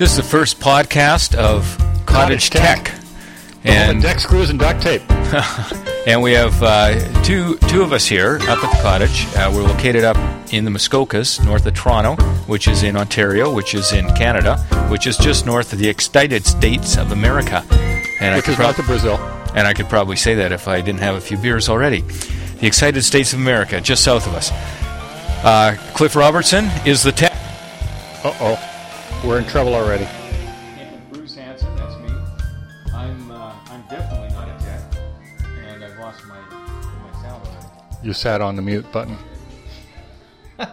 This is the first podcast of Cottage, Cottage Tech. Tech. And deck screws and duct tape. and we have uh, two two of us here up at the cottage. Uh, we're located up in the Muskokas, north of Toronto, which is in Ontario, which is in Canada, which is just north of the United States of America. And I Which could is prob- north of Brazil. and I could probably say that if I didn't have a few beers already. The excited states of America, just south of us. Uh, Cliff Robertson is the tech. Uh oh. We're in trouble already. Bruce Hanson, that's me. I'm uh, I'm definitely not a tech, and I've lost my my sound already. You sat on the mute button.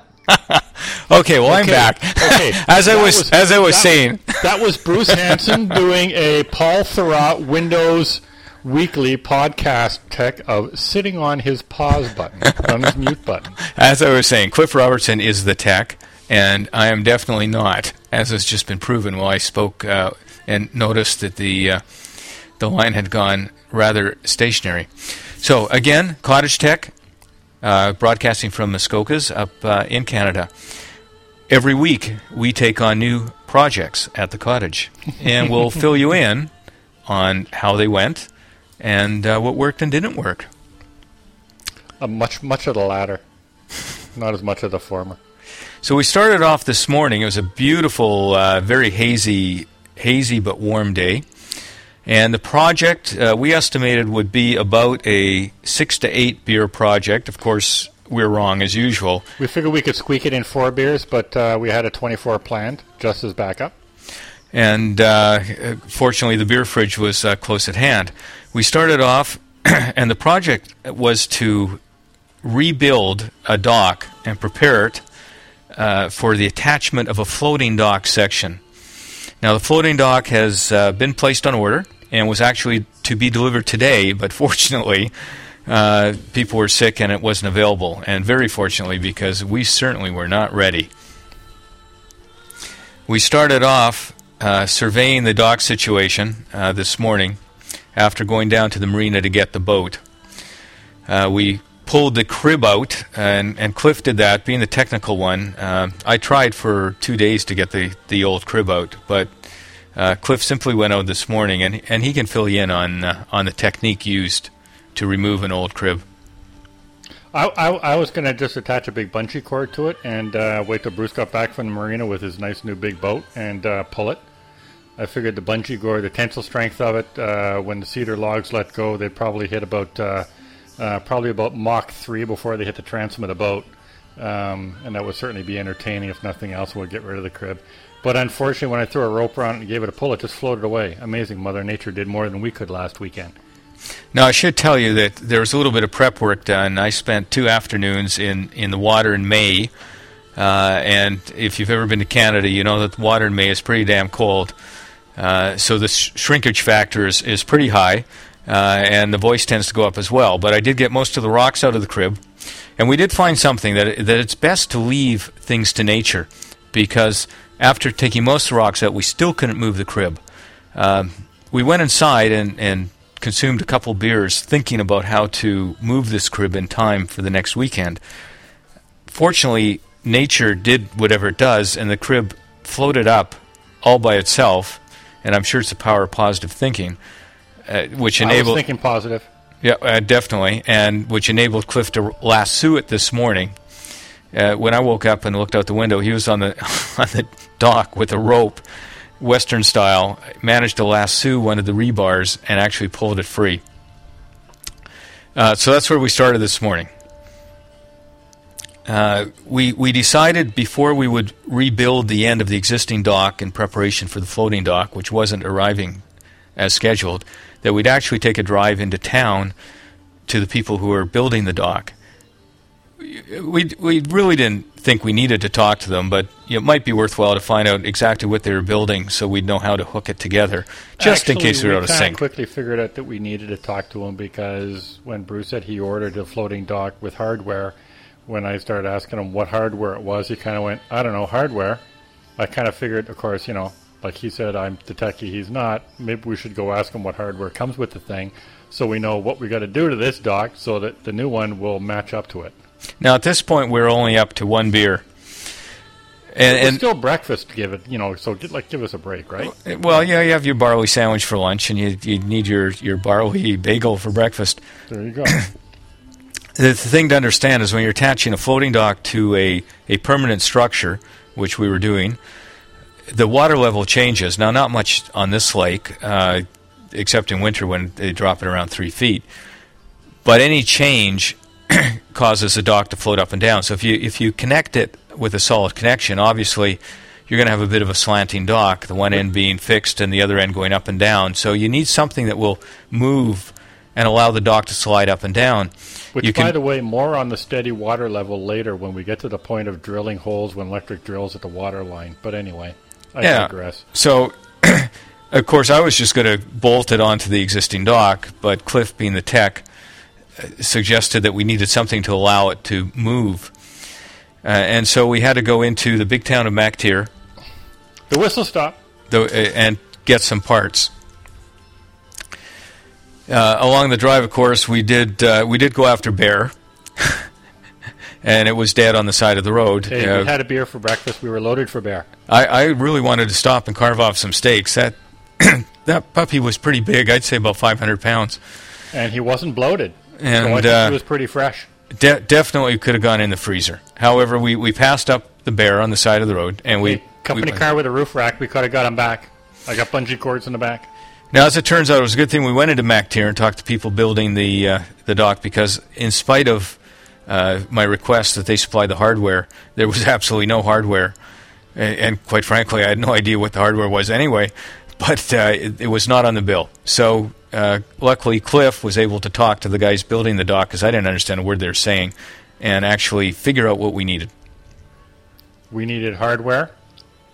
Okay, well I'm back. okay. as I That was, as I was that- saying, That was Bruce Hansen doing a Paul Thurrott Windows Weekly podcast tech of sitting on his pause button, on his mute button. as I was saying, Cliff Robertson is the tech, and I am definitely not, as has just been proven while I spoke uh, and noticed that the uh, the line had gone rather stationary. So again, Cottage Tech, uh, broadcasting from Muskokas up uh, in Canada. Every week we take on new projects at the cottage, and we'll fill you in on how they went and uh, what worked and didn't work. Uh, much, much of the latter, not as much of the former. So we started off this morning. It was a beautiful, uh, very hazy, hazy but warm day. And the project uh, we estimated would be about a six to eight beer project. Of course, we're wrong as usual. We figured we could squeak it in four beers, but uh, we had a 24 planned just as backup. And uh, fortunately, the beer fridge was uh, close at hand. We started off, and the project was to rebuild a dock and prepare it uh, for the attachment of a floating dock section. Now, the floating dock has uh, been placed on order and was actually to be delivered today, but fortunately, uh, people were sick and it wasn't available. And very fortunately, because we certainly were not ready. We started off uh, surveying the dock situation uh, this morning after going down to the marina to get the boat. Uh, we pulled the crib out, and, and Cliff did that, being the technical one. Uh, I tried for two days to get the, the old crib out, but uh, Cliff simply went out this morning, and, and he can fill you in on, uh, on the technique used to remove an old crib. I, I, I was going to just attach a big bungee cord to it and uh, wait till Bruce got back from the marina with his nice new big boat and uh, pull it. I figured the bungee cord, the tensile strength of it, uh, when the cedar logs let go, they'd probably hit about uh, probably about Mach three before they hit the transom of the boat, um, and that would certainly be entertaining. If nothing else, would get rid of the crib. But unfortunately, when I threw a rope around and gave it a pull, it just floated away. Amazing, Mother Nature did more than we could last weekend. Now, I should tell you that there was a little bit of prep work done. I spent two afternoons in, in the water in May. Uh, and if you've ever been to Canada, you know that the water in May is pretty damn cold. Uh, so the sh- shrinkage factor is, is pretty high, uh, and the voice tends to go up as well. But I did get most of the rocks out of the crib. And we did find something that, that it's best to leave things to nature because after taking most of the rocks out, we still couldn't move the crib. Um, we went inside and, and consumed a couple beers thinking about how to move this crib in time for the next weekend. Fortunately, nature did whatever it does, and the crib floated up all by itself. And I'm sure it's the power of positive thinking, uh, which enabled thinking positive. yeah, uh, definitely, and which enabled Cliff to lasso it this morning. Uh, when I woke up and looked out the window, he was on the on the dock with a rope, Western style. Managed to lasso one of the rebars and actually pulled it free. Uh, so that's where we started this morning. Uh, we we decided before we would rebuild the end of the existing dock in preparation for the floating dock, which wasn't arriving as scheduled, that we'd actually take a drive into town to the people who are building the dock. We we really didn't think we needed to talk to them, but it might be worthwhile to find out exactly what they were building, so we'd know how to hook it together, just in case we were out of sync. quickly figured out that we needed to talk to him because when Bruce said he ordered a floating dock with hardware, when I started asking him what hardware it was, he kind of went, "I don't know, hardware." I kind of figured, of course, you know, like he said, I'm the techie, he's not. Maybe we should go ask him what hardware comes with the thing, so we know what we got to do to this dock, so that the new one will match up to it. Now, at this point, we're only up to one beer. And, and still breakfast. Give it, you know. So get, like, give us a break, right? well, yeah, you have your barley sandwich for lunch, and you you need your your barley bagel for breakfast. There you go. The thing to understand is when you're attaching a floating dock to a, a permanent structure, which we were doing, the water level changes. Now, not much on this lake, uh, except in winter when they drop it around three feet. But any change causes the dock to float up and down. So if you if you connect it with a solid connection, obviously you're going to have a bit of a slanting dock, the one end being fixed and the other end going up and down. So you need something that will move and allow the dock to slide up and down. Which, you by can- the way, more on the steady water level later when we get to the point of drilling holes when electric drills at the water line. But anyway, I Yeah. digress. So, of course, I was just going to bolt it onto the existing dock, but Cliff, being the tech, uh, suggested that we needed something to allow it to move. Uh, and so we had to go into the big town of MacTier The whistle stop. the, uh, and get some parts. Uh, along the drive, of course, we did uh, we did go after bear, and it was dead on the side of the road. Hey, Uh, we had a beer for breakfast. We were loaded for bear. I, I really wanted to stop and carve off some steaks. That that puppy was pretty big. I'd say about 500 pounds. And he wasn't bloated. so And think uh, he was pretty fresh. de- definitely could have gone in the freezer. However, we, we passed up the bear on the side of the road, and we company we- car with a roof rack. We could have got him back. I got bungee cords in the back. Now, as it turns out, it was a good thing we went into MacTier and talked to people building the uh, the dock because, in spite of uh, my request that they supply the hardware, there was absolutely no hardware, and, and quite frankly, I had no idea what the hardware was anyway. But uh, it, it was not on the bill. So, uh, luckily, Cliff was able to talk to the guys building the dock because I didn't understand a word they were saying, and actually figure out what we needed. We needed hardware.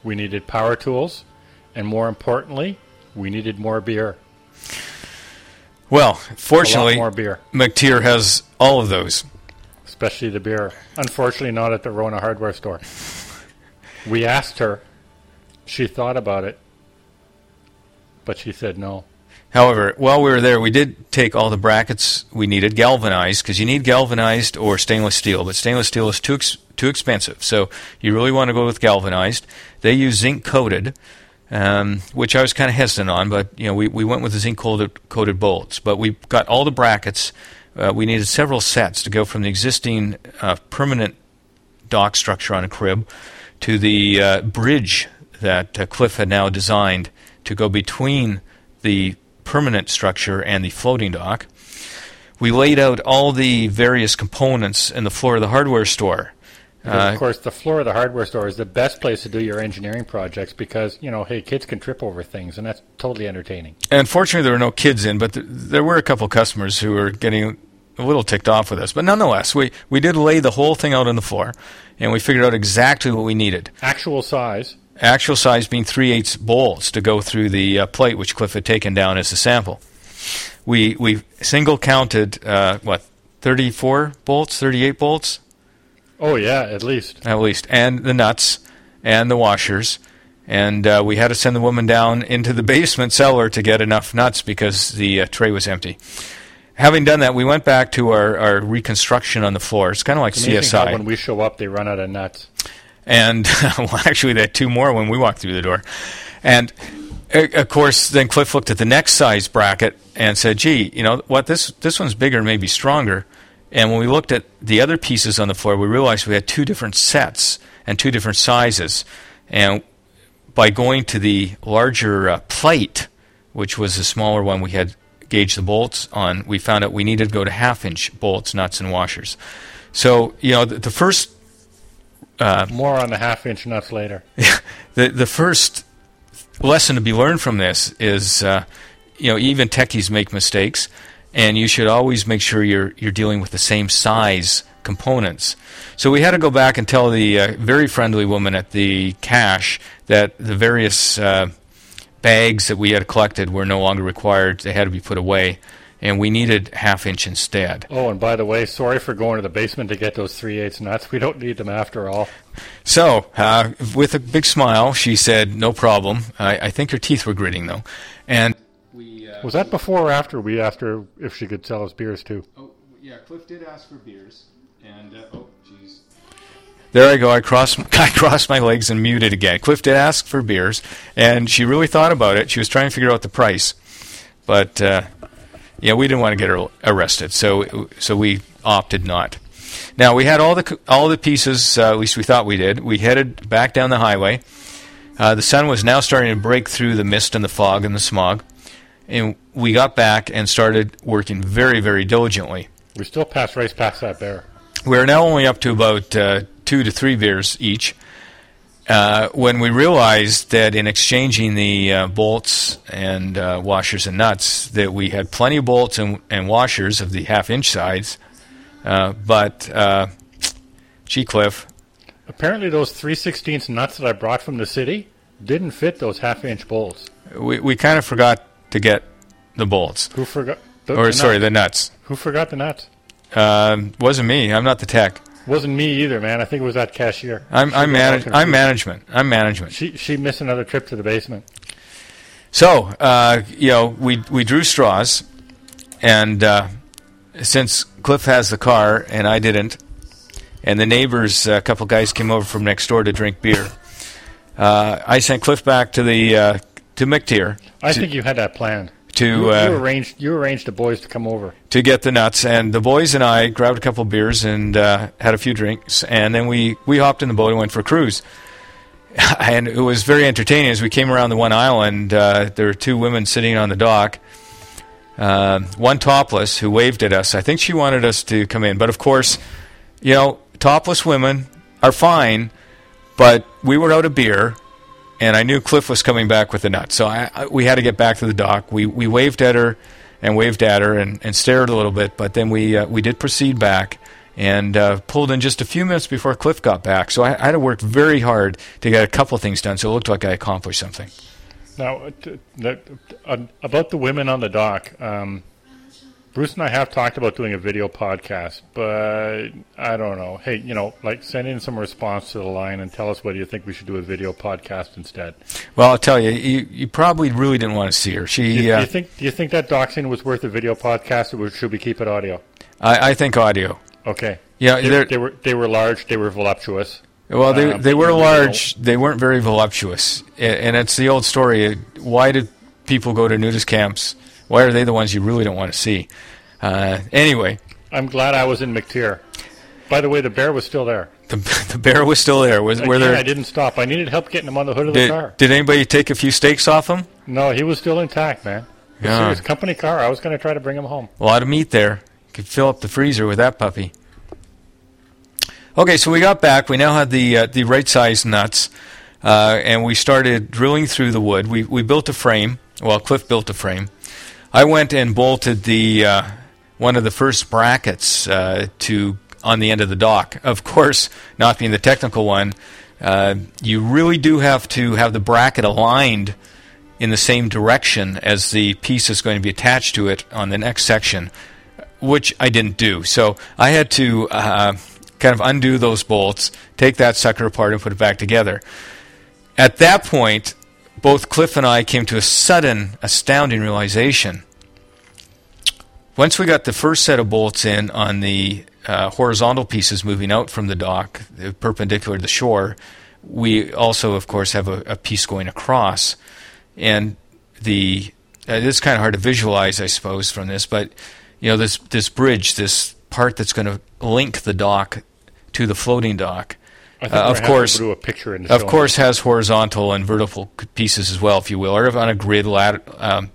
We needed power tools. And more importantly, we needed more beer. Well, fortunately, more beer. MacTier has all of those. Especially the beer. Unfortunately, not at the Rona hardware store. We asked her. She thought about it, but she said no. However, while we were there, we did take all the brackets we needed, galvanized, because you need galvanized or stainless steel, but stainless steel is too ex- too expensive. So you really want to go with galvanized. They use zinc coated, um, which I was kind of hesitant on, but you know we, we went with the zinc coated coated bolts. But we got all the brackets. Uh, we needed several sets to go from the existing uh, permanent dock structure on a crib to the uh, bridge that uh, Cliff had now designed to go between the permanent structure and the floating dock. We laid out all the various components in the floor of the hardware store. Because, Uh, of course, the floor of the hardware store is the best place to do your engineering projects because, you know, hey, kids can trip over things, and that's totally entertaining. Unfortunately, there were no kids in, but th- there were a couple customers who were getting a little ticked off with us. But nonetheless, we, we did lay the whole thing out on the floor, and we figured out exactly what we needed. Actual size. Actual size being 3 eighths bolts to go through the uh, plate which Cliff had taken down as a sample. We, we single counted, uh, what, 34 bolts, 38 bolts? Oh, yeah, at least. at least, and the nuts and the washers. And uh, we had to send the woman down into the basement cellar to get enough nuts because the uh, tray was empty. Having done that, we went back to our, our reconstruction on the floor. It's kind of like how CSI. when we show up, they run out of nuts. And well, actually, they had two more when we walked through the door. And uh, of course, then Cliff looked at the next size bracket and said, "Gee, you know what? This this one's bigger, and maybe stronger." And when we looked at the other pieces on the floor, we realized we had two different sets and two different sizes. And by going to the larger uh, plate, which was the smaller one we had gauged the bolts on, we found out we needed to go to half-inch bolts, nuts, and washers. So you know, the, the first More on the half inch nuts later. the the first lesson to be learned from this is, uh, you know, even techies make mistakes, and you should always make sure you're you're dealing with the same size components. So we had to go back and tell the uh, very friendly woman at the cash that the various uh, bags that we had collected were no longer required; they had to be put away, and we needed half inch instead. Oh, and by the way, sorry for going to the basement to get those 3 eighths nuts. We don't need them after all. So, uh, with a big smile, she said, "No problem." I, I think her teeth were gritting though, and Was that before or after we asked her if she could sell us beers too? oh, yeah, Cliff did ask for beers, and uh, oh, jeez. there I go. I crossed I crossed my legs and muted again. Cliff did ask for beers, and she really thought about it. She was trying to figure out the price, but uh, yeah, we didn't want to get her arrested, so so we opted not. Now we had all the all the pieces. Uh, at least we thought we did. We headed back down the highway. Uh, the sun was now starting to break through the mist and the fog and the smog, and we got back and started working very very diligently. We still passed race past that bear. We're now only up to about uh, two to three beers each. Uh, when we realized that in exchanging the uh, bolts and uh, washers and nuts, that we had plenty of bolts and, and washers of the half-inch size, uh, but uh, gee, Cliff, Apparently, those 3 16 nuts that I brought from the city didn't fit those half inch bolts. we we kind of forgot to get the bolts, Who forgot? The, or the sorry, nuts. the nuts. Who forgot the nuts? Um, wasn't me. I'm not the tech. Wasn't me either, man. I think it was that cashier. I'm I'm manage- I'm management. I'm management. She she missed another trip to the basement. So, uh, you know, we we drew straws, and uh, since Cliff has the car and I didn't, and the neighbors, a couple guys came over from next door to drink beer, uh, I sent Cliff back to the uh, to MacTier I to, think you had that planned. to You, uh, you arranged you arranged the boys to come over. to get the nuts, and the boys and I grabbed a couple beers and uh, had a few drinks, and then we we hopped in the boat and went for a cruise. And it was very entertaining as we came around the one island. Uh, there were two women sitting on the dock, uh, one topless who waved at us. I think she wanted us to come in, but of course, you know, topless women are fine, but we were out of beer. And I knew Cliff was coming back with the nuts, so I, I, we had to get back to the dock. We we waved at her, and waved at her and, and stared a little bit. But then we uh, we did proceed back and uh, pulled in just a few minutes before Cliff got back. So I, I had to work very hard to get a couple things done. So it looked like I accomplished something. Now, uh, about the women on the dock, um, Bruce and I have talked about doing a video podcast, but I don't know. Hey, you know, like send in some response to the line and tell us whether you think we should do a video podcast instead. Well, I'll tell you, you, you probably really didn't want to see her. Do She, you, do uh, you think do you think that doxing was worth a video podcast, or should we keep it audio? I, I think audio. Okay. Yeah, They, they're- were they were large. They were voluptuous. Well, they Um, they were you large. They weren't very voluptuous, and it's the old story. Why did people go to nudist camps? Why are they the ones you really don't want to see? Uh, anyway, I'm glad I was in MacTier. By the way, the bear was still there. the, the bear was still there. Was were there? I didn't stop. I needed help getting him on the hood of the car. did anybody take a few steaks off him? No, he was still intact, man. Yeah. serious company car. I was going to try to bring him home. A lot of meat there. Could fill up the freezer with that puppy. Okay, so we got back. We now had the uh, the right size nuts, uh, and we started drilling through the wood. We we built a frame. Well, Cliff built a frame. I went and bolted the uh, one of the first brackets uh, to on the end of the dock. Of course, not being the technical one, uh, you really do have to have the bracket aligned in the same direction as the piece is going to be attached to it on the next section, which I didn't do. So I had to uh, kind of undo those bolts, take that sucker apart, and put it back together. At that point, both Cliff and I came to a sudden, astounding realization. Once we got the first set of bolts in on the uh, horizontal pieces moving out from the dock, perpendicular to the shore, we also, of course, have a, a piece going across. And the uh, is kind of hard to visualize, I suppose, from this, but you know, this this bridge, this part that's going to link the dock to the floating dock, Uh, of course- a picture and of course, has horizontal and vertical pieces as well, if you will, or on a grid, lat- um,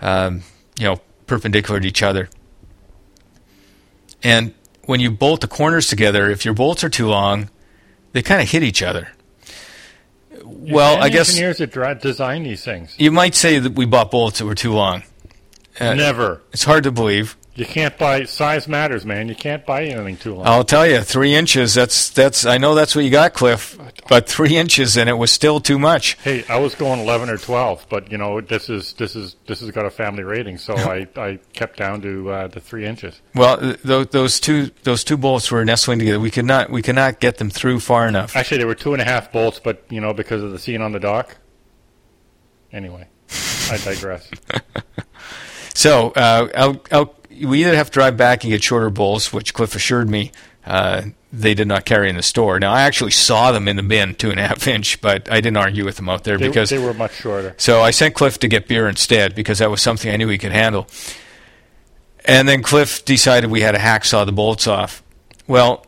um, you know, perpendicular to each other. And when you bolt the corners together, if your bolts are too long, they kind of hit each other. Well, I guess engineers that dra- design these things you might say that we bought bolts that were too long. Uh, never. It's hard to believe. You can't buy size matters, man. You can't buy anything too long. I'll tell you, three inches. That's that's. I know that's what you got, Cliff. But three inches, and it was still too much. Hey, I was going eleven or twelve, but you know this is this is this has got a family rating, so I, I kept down to uh, the three inches. Well, th- th- those two those two bolts were nestling together. We could not we could not get them through far enough. Actually, there were two and a half bolts, but you know because of the scene on the dock. Anyway, I digress. So uh, I'll, I'll, we either have to drive back and get shorter bolts, which Cliff assured me uh, they did not carry in the store. Now I actually saw them in the bin, two and a half inch, but I didn't argue with them out there They, because they were much shorter. so I sent Cliff to get beer instead because that was something I knew he could handle. And then Cliff decided we had to hacksaw the bolts off. Well,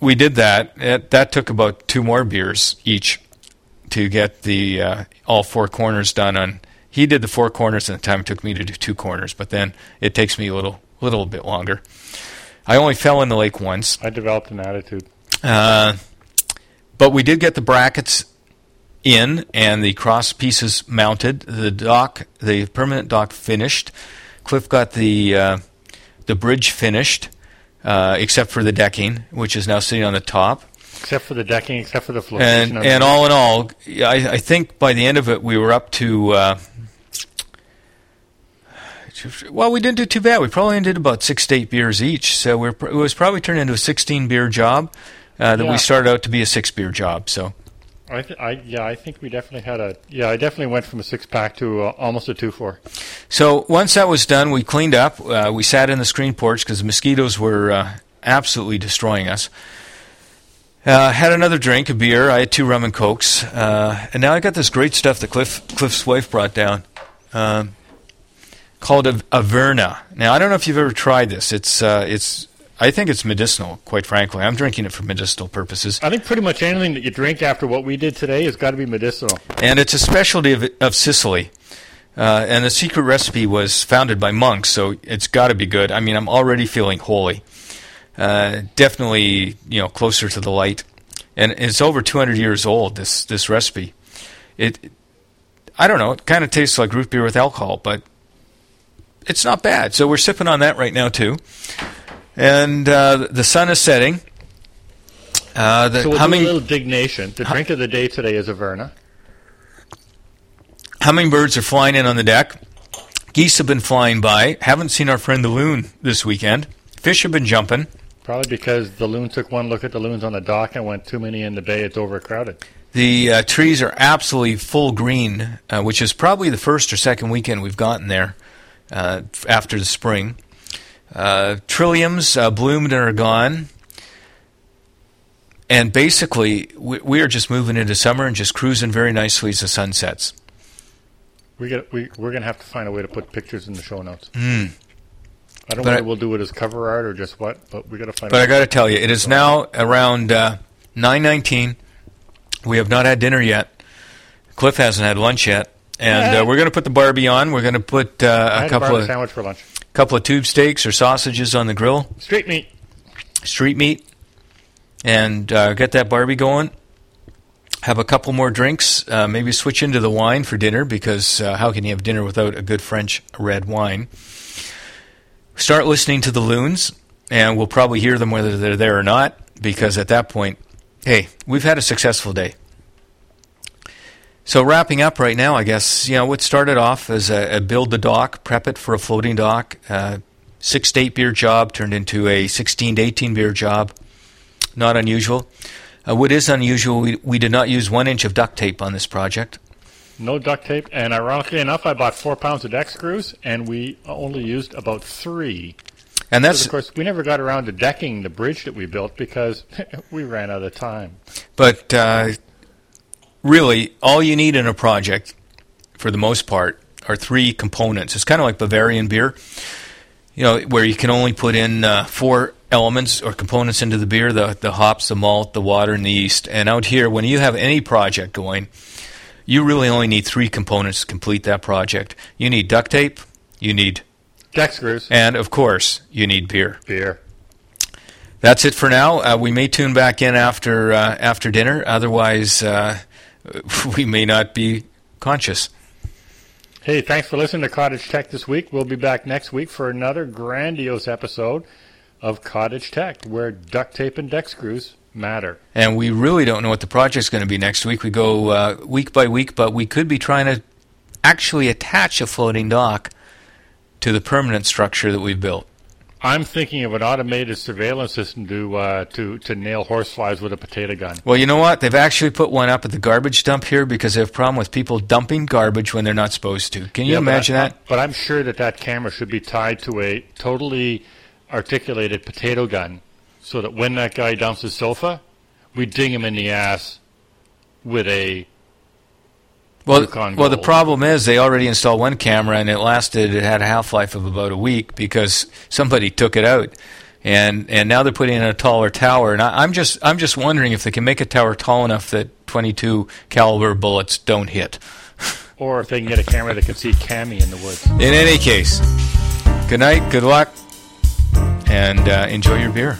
we did that. It, that took about two more beers each to get the uh, all four corners done. On he did the four corners, and the time it took me to do two corners. But then it takes me a little little bit longer. I only fell in the lake once. I developed an attitude. Uh, but we did get the brackets in and the cross pieces mounted. The dock, the permanent dock finished. Cliff got the uh, the bridge finished, uh, except for the decking, which is now sitting on the top. Except for the decking, except for the flotation. And and all in all, I, I think by the end of it, we were up to. Well, we didn't do too bad. We probably did about six to eight beers each, so we're, it was probably turned into a 16 beer job. Uh, that Yeah. we started out to be a six beer job. So I, th- I yeah, I think we definitely had a yeah. I definitely went from a six pack to uh, almost a two four. So once that was done, we cleaned up. Uh, we sat in the screen porch because the mosquitoes were uh, absolutely destroying us. Uh, had another drink, a beer. I had two rum and cokes, uh, and now I got this great stuff that Cliff Cliff's wife brought down, um, called a Averna. Now I don't know if you've ever tried this. It's uh, it's I think it's medicinal. Quite frankly, I'm drinking it for medicinal purposes. I think pretty much anything that you drink after what we did today has got to be medicinal. and it's a specialty of, of Sicily. Uh, and the secret recipe was founded by monks, so it's got to be good. I mean, I'm already feeling holy. Uh, definitely, you know, closer to the light. And it's over 200 years old. This this recipe. It, I don't know. It kind of tastes like root beer with alcohol, but it's not bad. So we're sipping on that right now too. And uh, the sun is setting. Uh, the So we'll humming a little dignation. The drink of the day today is Averna. Hummingbirds are flying in on the deck. Geese have been flying by. Haven't seen our friend the loon this weekend. Fish have been jumping. Probably because the loon took one look at the loons on the dock and went too many in the bay. It's overcrowded. The uh, trees are absolutely full green, uh, which is probably the first or second weekend we've gotten there uh, after the spring. Uh, trilliums uh, bloomed and are gone. And basically, we, we are just moving into summer and just cruising very nicely as the sun sets. We get we we're gonna have to find a way to put pictures in the show notes. Mm. I don't But know I- whether we'll do it as cover art or just what, but we got to find. But I got to tell you, it is now around uh, nine nineteen. We have not had dinner yet. Cliff hasn't had lunch yet, and uh, we're going to put the Barbie on. We're going to put uh, a a couple barley of sandwich for lunch. couple of tube steaks or sausages on the grill, Street meat. street meat, and uh, get that Barbie going. Have a couple more drinks. Uh, maybe switch into the wine for dinner because uh, how can you have dinner without a good French red wine? Start listening to the loons, and we'll probably hear them whether they're there or not. Because at that point, hey, we've had a successful day. So wrapping up right now, I guess you know what started off as a, a build the dock, prep it for a floating dock. Uh, six to eight beer job turned into a 16 to 18 beer job. Not unusual. Uh, what is unusual, we, we did not use one inch of duct tape on this project. No duct tape, and ironically enough, I bought four pounds of deck screws, and we only used about three. And that's of course we never got around to decking the bridge that we built because we ran out of time. But uh, really, all you need in a project, for the most part, are three components. It's kind of like Bavarian beer, you know, where you can only put in uh, four elements or components into the beer: the the hops, the malt, the water, and the yeast. And out here, when you have any project going, you really only need three components to complete that project. You need duct tape, you need, Deck screws, and of course, you need beer. beer. That's it for now. Uh, we may tune back in after uh, after dinner. Otherwise, uh, we may not be conscious. Hey, thanks for listening to Cottage Tech this week. We'll be back next week for another grandiose episode of Cottage Tech, where duct tape and deck screws matter. And we really don't know what the project's going to be next week. We go uh, week by week, but we could be trying to actually attach a floating dock to the permanent structure that we've built. I'm thinking of an automated surveillance system to uh, to to nail horseflies with a potato gun. Well, you know what? They've actually put one up at the garbage dump here because they have a problem with people dumping garbage when they're not supposed to. Can you Yeah, but imagine I- that? But I'm sure that that camera should be tied to a totally articulated potato gun, so that when that guy dumps his sofa, we ding him in the ass with a Well, Yukon well, the problem is they already installed one camera and it lasted. It had a half life of about a week because somebody took it out, and and now they're putting in a taller tower. And I, I'm just I'm just wondering if they can make a tower tall enough that 22 caliber bullets don't hit. or if they can get a camera that can see Cammy in the woods. In any case, good night, good luck, and uh, enjoy your beer.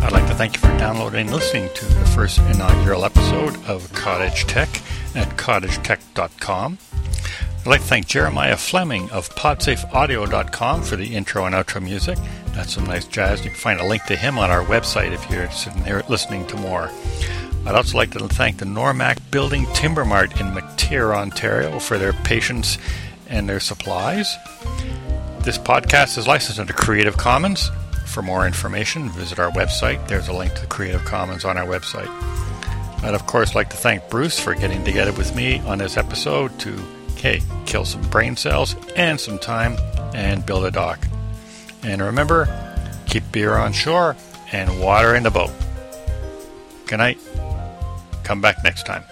I'd like to thank you for downloading and listening to the first inaugural episode of Cottage Tech at cottagetech.com. I'd like to thank Jeremiah Fleming of podsafeaudio.com for the intro and outro music. That's some nice jazz. You can find a link to him on our website if you're in hear- listening to more. I'd also like to thank the Normac Building Timber Mart in MacTier, Ontario for their patience and their supplies. This podcast is licensed under Creative Commons. For more information, visit our website. There's a link to Creative Commons on our website. I'd, of course, like to thank Bruce for getting together with me on this episode to, hey, kill some brain cells and some time and build a dock. And remember, keep beer on shore and water in the boat. Good night. Come back next time.